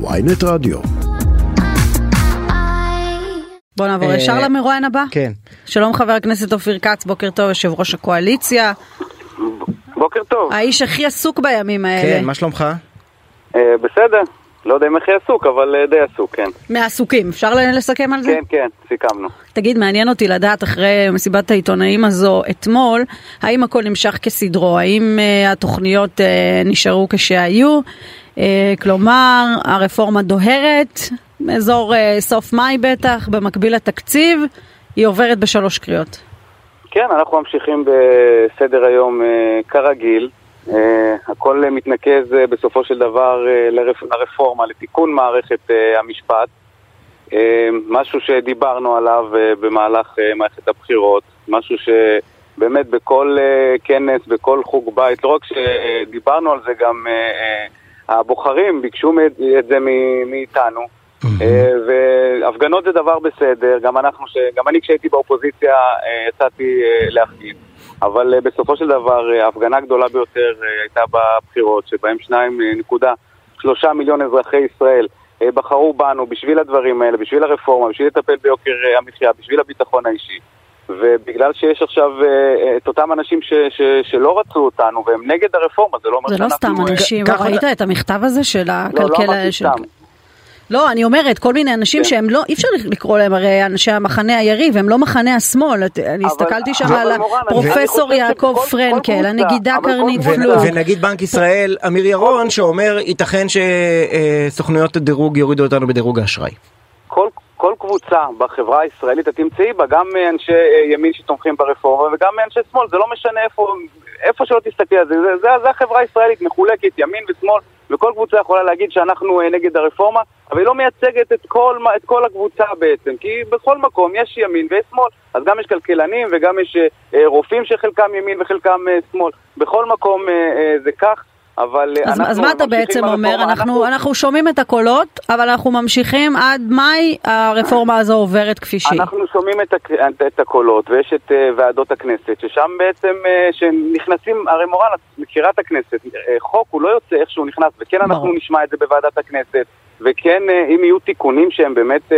ויינט רדיו. בוא נעבור אה, ישר למרואיין הבא. כן. שלום חבר הכנסת אופיר כץ, בוקר טוב, יושב ראש הקואליציה. בוקר טוב. האיש הכי עסוק בימים האלה. כן, מה שלומך? אה, בסדר. לא יודע אם הכי עסוק, אבל אה, די עסוק, כן. מעסוקים, אפשר לסכם על זה? כן, כן, סיכמנו. תגיד, מעניין אותי לדעת אחרי מסיבת העיתונאים הזו אתמול, האם הכל נמשך כסדרו? האם uh, התוכניות uh, נשארו כשהיו? Uh, כלומר, הרפורמה דוהרת, אזור uh, סוף מאי בטח, במקביל לתקציב, היא עוברת בשלוש קריאות. כן, אנחנו ממשיכים בסדר היום אה, כרגיל. אה, הכל מתנקז אה, בסופו של דבר אה, לרפ... לרפורמה, לתיקון מערכת אה, המשפט. אה, משהו שדיברנו עליו אה, במהלך אה, מערכת הבחירות, משהו שבאמת בכל אה, כנס, בכל חוג בית, לא רק שדיברנו על זה, גם אה, אה, הבוחרים ביקשו את זה מאיתנו. אה, והפגנות זה דבר בסדר, גם אנחנו. גם אני כשהייתי באופוזיציה אה, יצאתי אה, להפגין. אבל בסופו של דבר ההפגנה הגדולה ביותר הייתה בבחירות, שבהם שניים אה, נקודה שלושה מיליון אזרחי ישראל בחרו בנו בשביל הדברים האלה, בשביל הרפורמה, בשביל לטפל ביוקר המחיה, בשביל הביטחון האישי. ובגלל שיש עכשיו אה, אה, את אותם אנשים ש, ש, שלא רצו אותנו והם נגד הרפורמה, זה לא אומר זה לא שאנחנו... סתם אה, אנשים, ככה- ראית את המכתב הזה של לא, לא הכלכלה? אמרתי של- סתם. לא, אני אומרת, כל מיני אנשים כן. שהם לא, אי אפשר לקרוא להם הרי אנשי המחנה היריב, הם לא מחנה השמאל. אני הסתכלתי שם על חושב יעקב פרנקל, הנגידה קרנית פלוג. ונגיד בנק ישראל, אמיר ירון, שאומר ייתכן שסוכנויות הדירוג יורידו אותנו בדירוג האשראי. כל קבוצה בחברה הישראלית, את תמצאי בה גם אנשי אה, ימין שתומכים ברפורמה וגם אנשי שמאל, זה לא משנה איפה, איפה שלא תסתכלי על זה, זה, זה, זה החברה הישראלית מחולקת, ימין ושמאל, וכל קבוצה יכולה להגיד שאנחנו אה, נגד הרפורמה, אבל היא לא מייצגת את כל, את כל הקבוצה בעצם, כי בכל מקום יש ימין ויש שמאל, אז גם יש כלכלנים וגם יש אה, רופאים שחלקם ימין וחלקם שמאל, בכל מקום זה כך. אבל אה, אז, אנחנו אז מה אתה בעצם אומר? ברפורמה, אנחנו, אנחנו שומעים את הקולות, אבל אנחנו ממשיכים עד מאי, הרפורמה הזו עוברת כפי שהיא. אנחנו שומעים את, הק... את הקולות, ויש את uh, ועדות הכנסת, ששם בעצם, uh, שנכנסים, הרי מורן, את מכירה את הכנסת, uh, חוק הוא לא יוצא איך שהוא נכנס, וכן אנחנו ברור. נשמע את זה בוועדת הכנסת, וכן uh, אם יהיו תיקונים שהם באמת uh,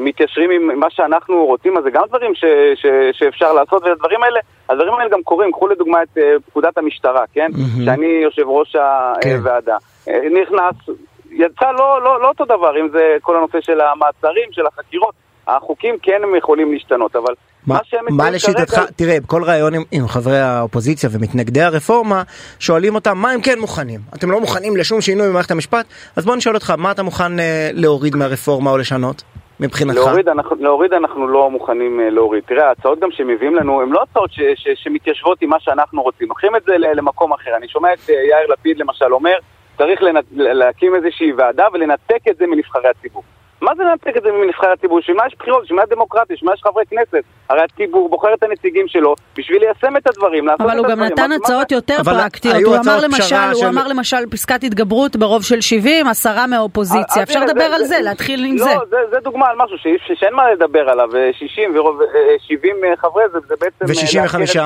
מתיישרים עם מה שאנחנו רוצים, אז זה גם דברים ש... ש... שאפשר לעשות, והדברים האלה, הדברים האלה גם קורים, קחו לדוגמה את uh, פקודת המשטרה, כן? מהמם. שאני יושב ראש כן. הוועדה. אה, נכנס, יצא לא, לא, לא אותו דבר, אם זה כל הנושא של המעצרים, של החקירות. החוקים כן הם יכולים להשתנות, אבל מה, מה לשיטתך, כרגע... תראה, בכל ראיון עם, עם חברי האופוזיציה ומתנגדי הרפורמה, שואלים אותם מה הם כן מוכנים. אתם לא מוכנים לשום שינוי במערכת המשפט? אז בוא נשאל אותך, מה אתה מוכן אה, להוריד מהרפורמה או לשנות, מבחינתך? להוריד אנחנו, להוריד אנחנו לא מוכנים אה, להוריד. תראה, ההצעות גם שמביאים לנו הן לא הצעות ש, ש, שמתיישבות עם מה שאנחנו רוצים. לוקחים את זה למקום אחר. אני שומע את אה, יאיר לפיד למשל אומר, צריך. להקים איזושהי ועדה ולנתק את זה מנבחרי הציבור. מה זה לנתק את זה מנבחרי הציבור? בשביל מה יש בחירות? בשביל מה דמוקרטיה? בשביל מה יש חברי כנסת? הרי הציבור בוחר את הנציגים שלו בשביל ליישם את הדברים, לעשות אבל את הוא גם הדברים. נתן הצעות יותר אבל פרקטיות, הוא אמר למשל, הוא של- אמר למשל פסקת התגברות ברוב של 70, עשרה מהאופוזיציה, אז אפשר הנה, לדבר על זה, להתחיל עם לא, זה. זה. זה דוגמה על משהו שאין מה לדבר עליו, אה, 60 ורוב, אה, 70 חברי זה, זה בעצם... אה, ו-65? להכיר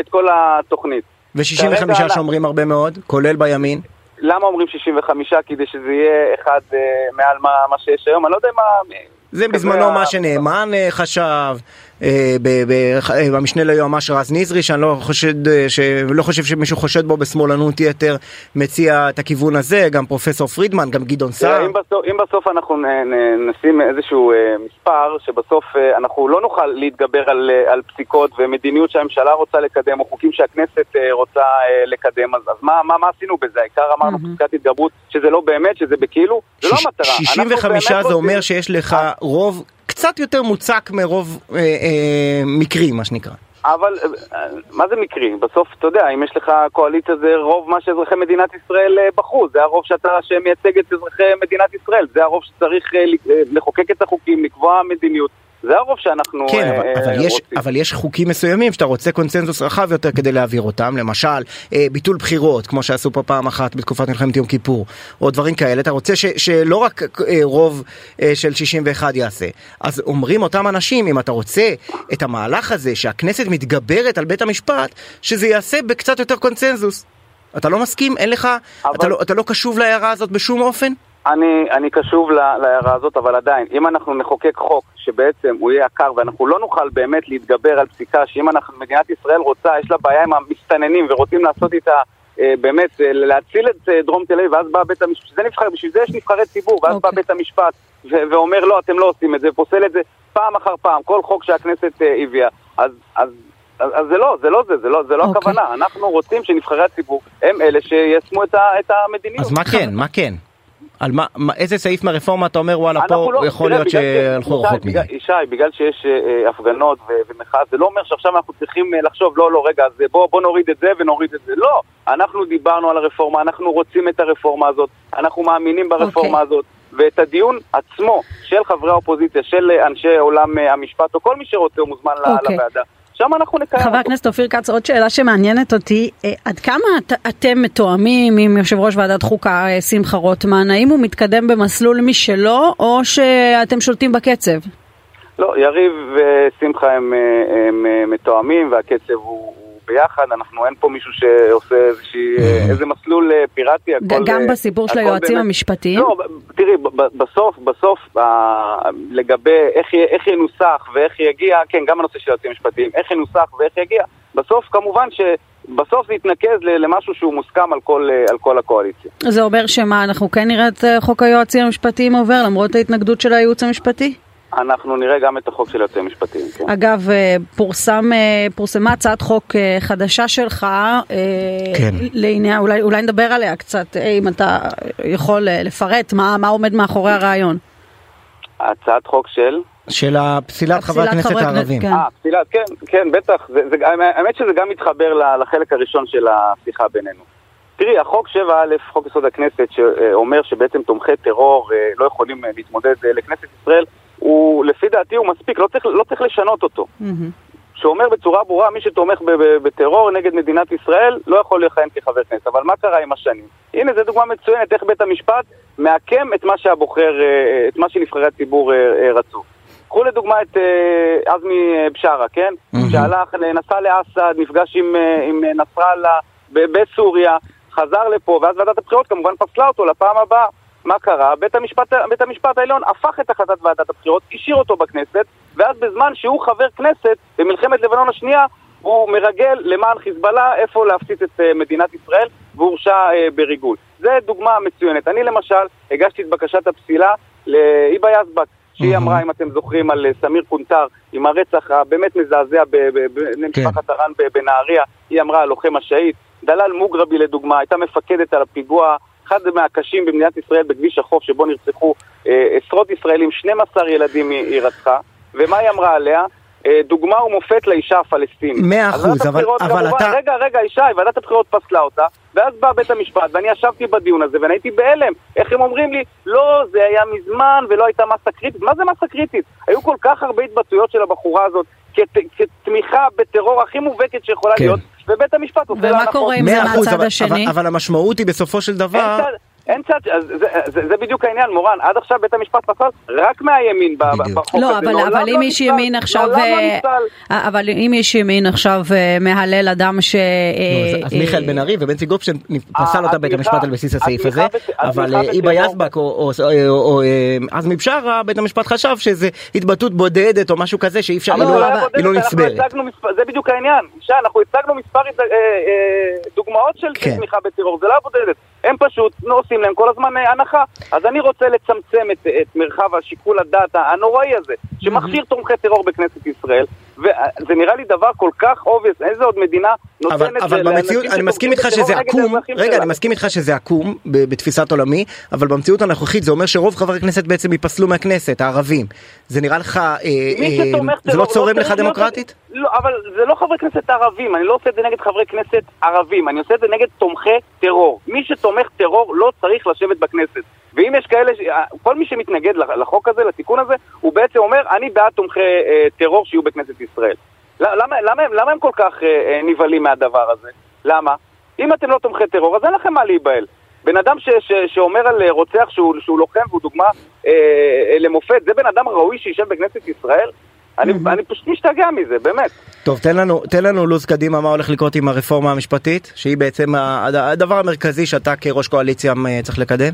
את כל התוכנית. ו-65 כרגע- שאומרים הרבה מאוד, כולל בימין. למה אומרים 65? כדי שזה יהיה אחד אה, מעל מה, מה שיש היום? אני לא יודע מה... זה בזמנו מה שנאמן אה, חשב, במשנה ליועמ"ש רז נזרי, שאני לא חושד, אה, שלא חושב שמישהו חושד בו בשמאלנות יתר, מציע את הכיוון הזה, גם פרופסור פרידמן, גם גדעון סער. אם בסוף, אם בסוף אנחנו נ, נ, נשים איזשהו אה, מספר, שבסוף אה, אנחנו לא נוכל להתגבר על, אה, על פסיקות ומדיניות שהממשלה רוצה לקדם, או חוקים שהכנסת אה, רוצה אה, לקדם, אז, אז מה, מה, מה עשינו בזה? העיקר אמרנו. פסקת התגברות, שזה לא באמת, שזה בכאילו, זה לא המטרה. אנחנו 65 באמת זה אומר רוצים- שיש לך רוב קצת יותר מוצק מרוב אה, אה, מקרי, מה שנקרא. אבל אה, מה זה מקרי? בסוף, אתה יודע, אם יש לך קואליציה זה רוב מה שאזרחי מדינת ישראל אה, בחרו, זה הרוב שאתה, שמייצג את אזרחי מדינת ישראל, זה הרוב שצריך אה, לחוקק את החוקים, לקבוע מדיניות, זה הרוב שאנחנו כן, אבל, אה, אבל, יש, רוצים. אבל יש חוקים מסוימים שאתה רוצה קונצנזוס רחב יותר כדי להעביר אותם, למשל אה, ביטול בחירות, כמו שעשו פה פעם אחת בתקופת מלחמת יום כיפור, או דברים כאלה, אתה רוצה ש, שלא רק אה, רוב אה, של 61 יעשה. אז אומרים אותם אנשים, אם אתה רוצה את המהלך הזה, שהכנסת מתגברת על בית המשפט, שזה יעשה בקצת יותר קונצנזוס. אתה לא מסכים? אין לך, אבל- אתה, לא, אתה לא קשוב להערה הזאת בשום אופן? אני, אני קשוב להערה הזאת, אבל עדיין, אם אנחנו נחוקק חוק שבעצם הוא יהיה עקר ואנחנו לא נוכל באמת להתגבר על פסיקה שאם אנחנו, מדינת ישראל רוצה, יש לה בעיה עם המסתננים ורוצים לעשות איתה אה, באמת, אה, להציל את אה, דרום תל אביב, ואז בא בית המשפט, בשביל זה, נבחר, בשביל זה יש נבחרי ציבור, ואז okay. בא אוקיי. בית המשפט ו- ואומר לא, אתם לא עושים את זה, פוסל את זה פעם אחר פעם, כל חוק שהכנסת הביאה, אז, אז אז, אז זה לא, זה לא זה, זה לא, זה לא okay. אוקיי. הכוונה. אנחנו רוצים שנבחרי הציבור הם אלה שיישמו את, את המדיניות. אז מה כן, מה כן? על מה, מה, איזה סעיף מהרפורמה אתה אומר וואלה פה לא, יכול להיות שהלכו רחוק מדי? ישי, בגלל שיש uh, הפגנות ומחאה, זה לא אומר שעכשיו אנחנו צריכים uh, לחשוב, לא, לא, רגע, אז בוא, בוא נוריד את זה ונוריד את זה. לא, אנחנו דיברנו על הרפורמה, אנחנו רוצים את הרפורמה הזאת, אנחנו מאמינים ברפורמה okay. אוקיי. הזאת. ואת הדיון עצמו של חברי האופוזיציה, של אנשי עולם המשפט, או כל מי שרוצה, הוא מוזמן okay. אוקיי. לוועדה. שם אנחנו נקיים חבר הכנסת אופיר כץ, עוד שאלה שמעניינת אותי, אה, עד כמה את, אתם מתואמים עם יושב ראש ועדת חוקה אה, שמחה רוטמן? האם הוא מתקדם במסלול משלו, או שאתם שולטים בקצב? לא, יריב ושמחה הם, אה, הם, הם מתואמים והקצב הוא, ביחד, אנחנו, אין פה מישהו שעושה איזושהי, mm-hmm. איזה מסלול אה, פיראטי. הכל, גם אה, בסיפור של היועצים באמת, המשפטיים? לא, תראי, בסוף, בסוף, לגבי איך, איך ינוסח ואיך יגיע, כן, גם הנושא של היועצים המשפטיים, איך ינוסח ואיך יגיע, בסוף כמובן ש... בסוף זה יתנקז למשהו שהוא מוסכם על כל, אה, על כל הקואליציה. זה אומר שמה, אנחנו כן נראה את חוק היועצים המשפטיים עובר למרות ההתנגדות של הייעוץ המשפטי? אנחנו נראה גם את החוק של יועצים משפטיים, כן. אגב, אה, פורסם, אה, פורסמה הצעת חוק אה, חדשה שלך, כן. לעניין, אולי, אולי נדבר עליה קצת, אם אתה יכול לפרט מה, מה עומד מאחורי הרעיון. הצעת חוק של? של הפסילת חברי הכנסת הערבים. כן. אה, פסילת, כן, כן, בטח. זה, זה, האמת שזה גם מתחבר לחלק הראשון של השיחה בינינו. תראי, החוק 7א, חוק יסוד הכנסת, שאומר שבעצם תומכי טרור לא יכולים להתמודד לכנסת ישראל, הוא, לפי דעתי הוא מספיק, לא צריך, לא צריך לשנות אותו. שאומר בצורה ברורה, מי שתומך בטרור נגד מדינת ישראל לא יכול לכהן כחבר כנסת. אבל מה קרה עם השנים? הנה, זו דוגמה מצוינת איך בית המשפט מעקם את מה שהבוחר, אה, את מה שנבחרי הציבור אה, אה, רצו. קחו לדוגמה את עזמי בשארה, כן? שהלך, נסע לאסד, נפגש עם, עם נסראללה בסוריה, חזר לפה, ואז ועדת הבחירות כמובן פסלה אותו לפעם הבאה. מה קרה? בית המשפט, בית המשפט העליון הפך את החלטת ועדת הבחירות, השאיר אותו בכנסת, ואז בזמן שהוא חבר כנסת במלחמת לבנון השנייה, הוא מרגל למען חיזבאללה איפה להפציץ את uh, מדינת ישראל, והורשע uh, בריגול. זו דוגמה מצוינת. אני למשל הגשתי את בקשת הפסילה להיבה יזבק, שהיא אמרה, אם אתם זוכרים, על uh, סמיר קונטר, עם הרצח הבאמת מזעזע במשפחת כן. הרן בנהריה, היא אמרה, הלוחם השהיד. דלאל מוגרבי לדוגמה, הייתה מפקדת על הפיגוע אחד מהקשים במדינת ישראל בכביש החוף שבו נרצחו אה, עשרות ישראלים, 12 ילדים היא רצחה, ומה היא אמרה עליה? אה, דוגמה ומופת לאישה הפלסטינית. מאה אחוז, אבל, אבל כמובן, אתה... רגע, רגע, ישי, ועדת הבחירות פסלה אותה, ואז בא בית המשפט, ואני ישבתי בדיון הזה, ואני הייתי בהלם. איך הם אומרים לי, לא, זה היה מזמן, ולא הייתה מסה קריטית. מה זה מסה קריטית? היו כל כך הרבה התבטאויות של הבחורה הזאת, כת, כתמיכה בטרור הכי מובהקת שיכולה כן. להיות, ובית המשפט עושה לה נכון. ומה קורה עם זה מהצד השני? אבל, אבל המשמעות היא בסופו של דבר... אין צד, זה, זה, זה, זה בדיוק העניין, מורן, עד עכשיו בית המשפט פסל רק מהימין בחוק לא, הזה. אבל, אבל אם איש ימין עכשיו, לא אה, אבל אם איש ימין עכשיו אה, מהלל אדם ש... לא, אז מיכאל בן ארי ובנצי גופשטיין פסל אותה בית המשפט על בסיס הסעיף הזה, אבל היבה יזבק או עזמי בשארה, בית המשפט חשב שזה התבטאות בודדת או משהו כזה שאי אפשר, היא לא נסברת. זה בדיוק העניין, אנחנו הצגנו מספר אה, דוגמאות של כן. תמיכה בטרור, זה לא בודדת. הם פשוט עושים להם כל הזמן אה, הנחה. אז אני רוצה לצמצם את, את מרחב השיקול הדעת הנוראי הזה, שמכשיר תומכי טרור בכנסת ישראל, וזה נראה לי דבר כל כך obvious, איזה עוד מדינה נותנת... אבל, אבל במציאות, אני מסכים איתך שזה עקום, רגע, אני מסכים איתך שזה עקום בתפיסת עולמי, אבל במציאות הנוכחית זה אומר שרוב חברי הכנסת בעצם ייפסלו מהכנסת, הערבים. זה נראה לך, אה, אה, זה לא צורם לא לך דמוקרטית? לא, אבל זה לא חברי כנסת ערבים, אני לא עושה את זה נגד חברי כנסת ערבים, אני עושה את זה נגד תומכי טרור. מי שתומך טרור לא צריך לשבת בכנסת. ואם יש כאלה, כל מי שמתנגד לחוק הזה, לתיקון הזה, הוא בעצם אומר, אני בעד תומכי אה, טרור שיהיו בכנסת ישראל. למה, למה, למה הם כל כך אה, אה, נבהלים מהדבר הזה? למה? אם אתם לא תומכי טרור, אז אין לכם מה להיבהל. בן אדם ש, ש, שאומר על רוצח שהוא, שהוא לוחם והוא דוגמה אה, אה, למופת, זה בן אדם ראוי שישב בכנסת ישראל? אני, אני פשוט משתגע מזה, באמת. טוב, תן לנו, תן לנו לו"ז קדימה מה הולך לקרות עם הרפורמה המשפטית, שהיא בעצם הדבר המרכזי שאתה כראש קואליציה צריך לקדם.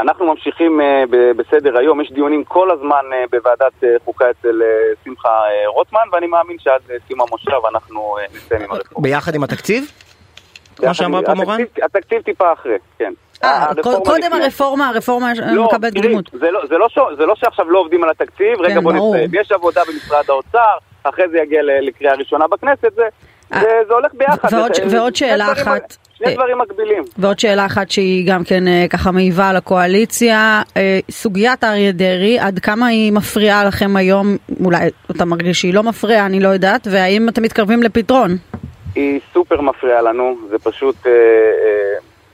אנחנו ממשיכים אה, ב- בסדר היום, יש דיונים כל הזמן אה, בוועדת אה, חוקה אצל שמחה רוטמן, ואני מאמין שעד סיום המושב אנחנו נסיים עם הרפורמה. ביחד עם התקציב? כמו שאמרה פה מורן? התקציב- טיפה אחרי, כן. אה, קודם. הרפורמה, הרפורמה לא, מקבלת קדימות. זה לא- זה לא ש- זה לא שעכשיו לא עובדים על התקציב, רגע כן, בוא. נסיים. יש עבודה במשרד האוצר, אחרי זה יגיע לקריאה ראשונה בכנסת, זה- הולך ביחד. ועוד- שאלה אחת, שני אה, דברים מקבילים. ועוד שאלה אחת שהיא גם כן אה, ככה מעיבה על הקואליציה, אה, סוגיית אריה דרעי, עד כמה היא מפריעה לכם היום, אולי אתה מרגיש שהיא לא מפריעה, אני לא יודעת, והאם אתם מתקרבים לפתרון? היא סופר מפריעה לנו, זה פשוט,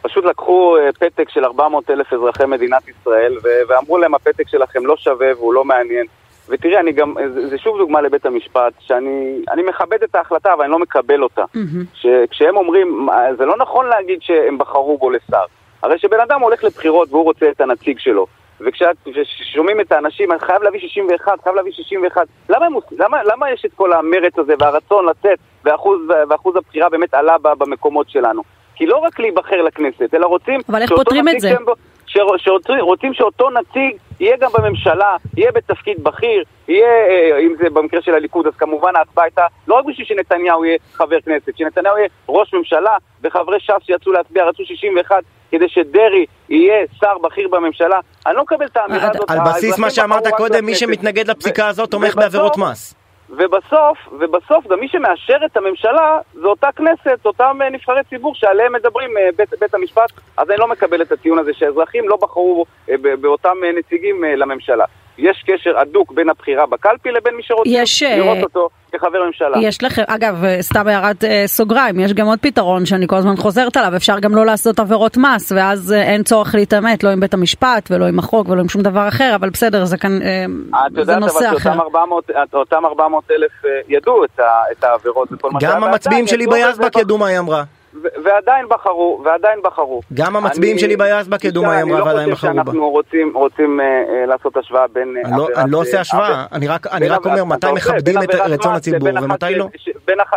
פשוט לקחו פתק של 400 אלף אזרחי מדינת ישראל ואמרו להם הפתק שלכם לא שווה והוא לא מעניין. ותראי, אני גם, זה, שוב דוגמה לבית המשפט, שאני אני מכבד את ההחלטה אבל אני לא מקבל אותה. מהמם. שכשהם אומרים, "מה, זה לא נכון להגיד שהם בחרו בו לשר. הרי כשבן אדם הולך לבחירות והוא רוצה את הנציג שלו, וכששומעים את האנשים, אני חייב להביא 61, חייב להביא 61, למה, עוש- למה, למה יש את כל המרץ הזה והרצון לצאת, ואחוז, ואחוז הבחירה באמת עלה במקומות שלנו? כי לא רק להיבחר לכנסת, אלא רוצים... אבל איך פותרים את זה? בו- שרוצים, שרוצים, רוצים שאותו נציג יהיה גם בממשלה, יהיה בתפקיד בכיר, יהיה, אה, אם זה במקרה של הליכוד, אז כמובן ההצבעה הייתה לא רק בשביל שנתניהו יהיה חבר כנסת, שנתניהו יהיה ראש ממשלה, וחברי ש"ס שיצאו להצביע רצו 61 כדי שדרעי יהיה שר בכיר בממשלה. אני לא מקבל את האמירה הזאת. על בסיס מה שאמרת קודם, מי. שמתנגד לפסיקה הזאת תומך בעבירות מס. ובסוף, ובסוף גם מי שמאשר את הממשלה זה אותה כנסת, אותם אה, נבחרי ציבור שעליהם מדברים אה, בית, בית המשפט, אז אני לא מקבל את הטיעון הזה שהאזרחים לא בחרו אה, באותם נציגים לממשלה. יש קשר הדוק בין הבחירה בקלפי לבין מי שרוצים יש, אה, לראות אותו כחבר ממשלה. יש לכם, אגב, אה, סתם הערת אה, סוגריים, יש גם עוד פתרון שאני כל הזמן חוזרת עליו, אפשר גם לא לעשות עבירות מס, ואז אין צורך להתעמת, לא עם בית המשפט ולא עם החוק ולא עם שום דבר אחר, אבל בסדר, זה כאן, אה, את זה יודעת נושא אבל אחר. שאותם 400, אותם 400 אלף ידעו את, ה, את העבירות וכל מה שהיה, גם המצביעים שלי ביזבק ידעו מה היא אמרה. ו- ועדיין בחרו, ועדיין בחרו. גם המצביעים אני- שלי ביזבק ידעו מה היא אמרה ועדיין בחרו אני לא בה. חושב שאנחנו רוצים, רוצים אה, אה, לעשות השוואה בין... אה, אני לא- אני לא עושה השוואה, אני רק- אני רק אומר מתי מכבדים את רצון הציבור ומתי לא.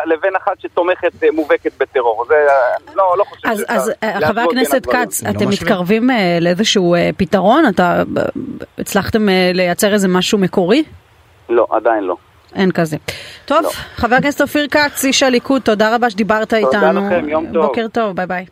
לבין אחת שתומכת, מובהקת בטרור. זה, לא, לא חושב אז, אז חבר הכנסת. כץ, לא אתם. מתקרבים לאיזשהו פתרון? אתה הצלחתם לייצר איזה משהו מקורי? לא, עדיין לא. אין כזה. טוב, לא. חבר הכנסת אופיר כץ, איש הליכוד, תודה רבה שדיברת איתנו. לכם, יום טוב. בוקר טוב, ביי ביי.